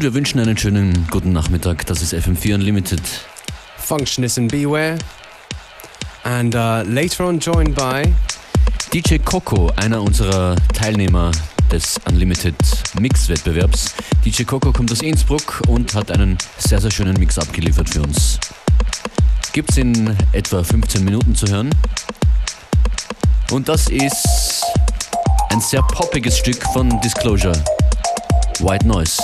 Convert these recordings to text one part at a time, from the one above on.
Und wir wünschen einen schönen guten Nachmittag. Das ist FM4 Unlimited. Functionist and Beware. And uh, later on joined by DJ Coco, einer unserer Teilnehmer des Unlimited Mix-Wettbewerbs. DJ Coco kommt aus Innsbruck und hat einen sehr, sehr schönen Mix abgeliefert für uns. Gibt's in etwa 15 Minuten zu hören. Und das ist ein sehr poppiges Stück von Disclosure. White Noise.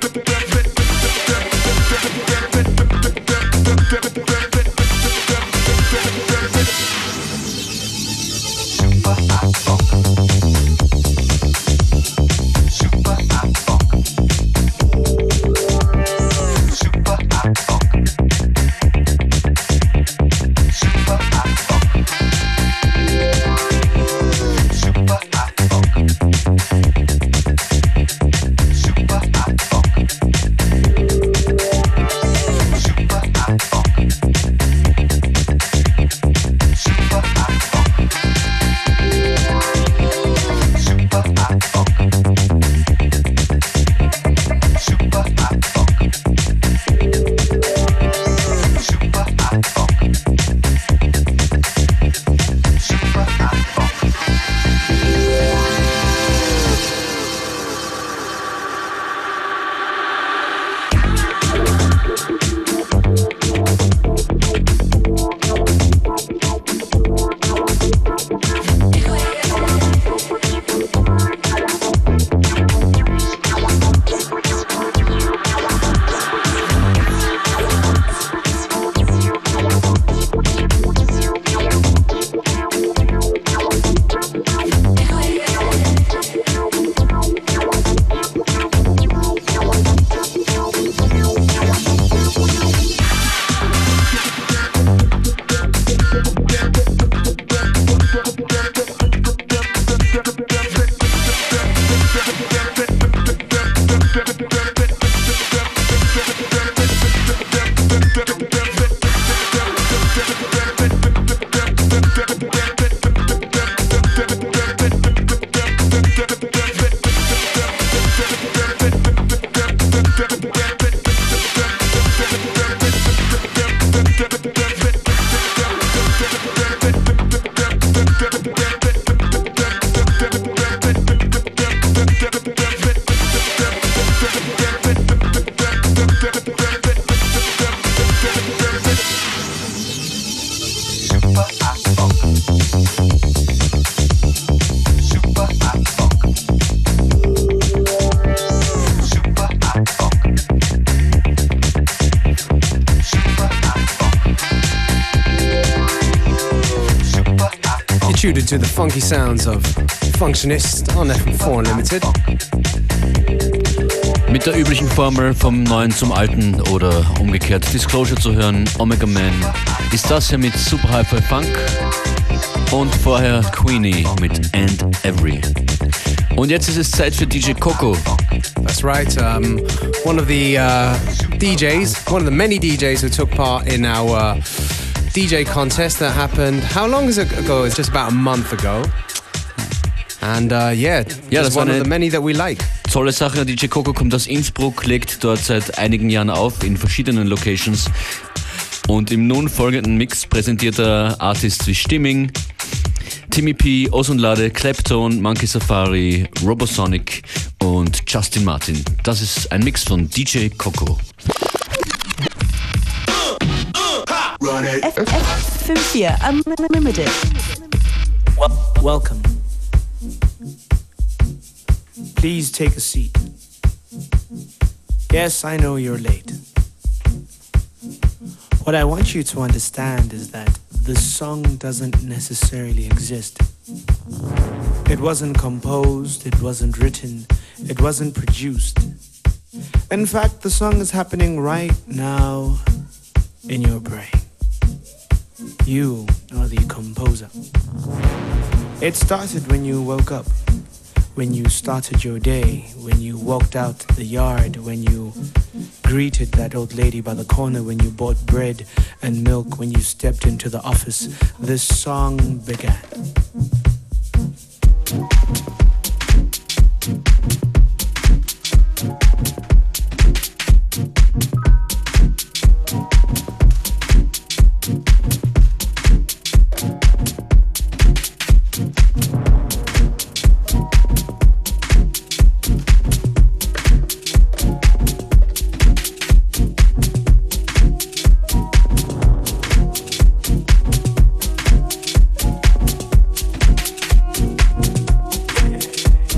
Jennifer. To the funky sounds of Functionist on FM4 Unlimited. Mit der üblichen Formel vom Neuen zum Alten oder umgekehrt Disclosure zu hören, Omega Man, ist das hier mit Super Hi-Fi Funk und vorher Queenie mit And Every. Und jetzt ist es Zeit für DJ Coco. That's right. Um, one of the uh, DJs, one of the many DJs who took part in our uh, DJ contest that happened. How long is it ago? It's just about a month ago. And uh, yeah, ja, das one of the many that we like. Tolle Sache. DJ Coco kommt aus Innsbruck, legt dort seit einigen Jahren auf in verschiedenen Locations. Und im nun folgenden Mix präsentiert er Artists wie Stimming, Timmy P, Ozonlade, Clapton, Monkey Safari, Robosonic und Justin Martin. Das ist ein Mix von DJ Coco. FM4 Unlimited. Welcome. Please take a seat. Yes, I know you're late. What I want you to understand is that the song doesn't necessarily exist. It wasn't composed, it wasn't written, it wasn't produced. In fact, the song is happening right now in your brain. You are the composer. It started when you woke up, when you started your day, when you walked out the yard, when you greeted that old lady by the corner, when you bought bread and milk, when you stepped into the office. This song began.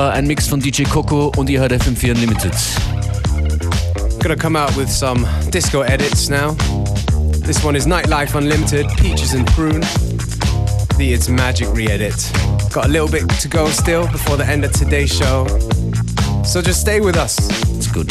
war ein Mix von DJ Coco und ihr hört FM4 Unlimited. Gonna come out with some disco edits now. This one is Nightlife Unlimited, Peaches and Prune. The It's Magic re-edit. Got a little bit to go still before the end of today's show. So just stay with us. It's good.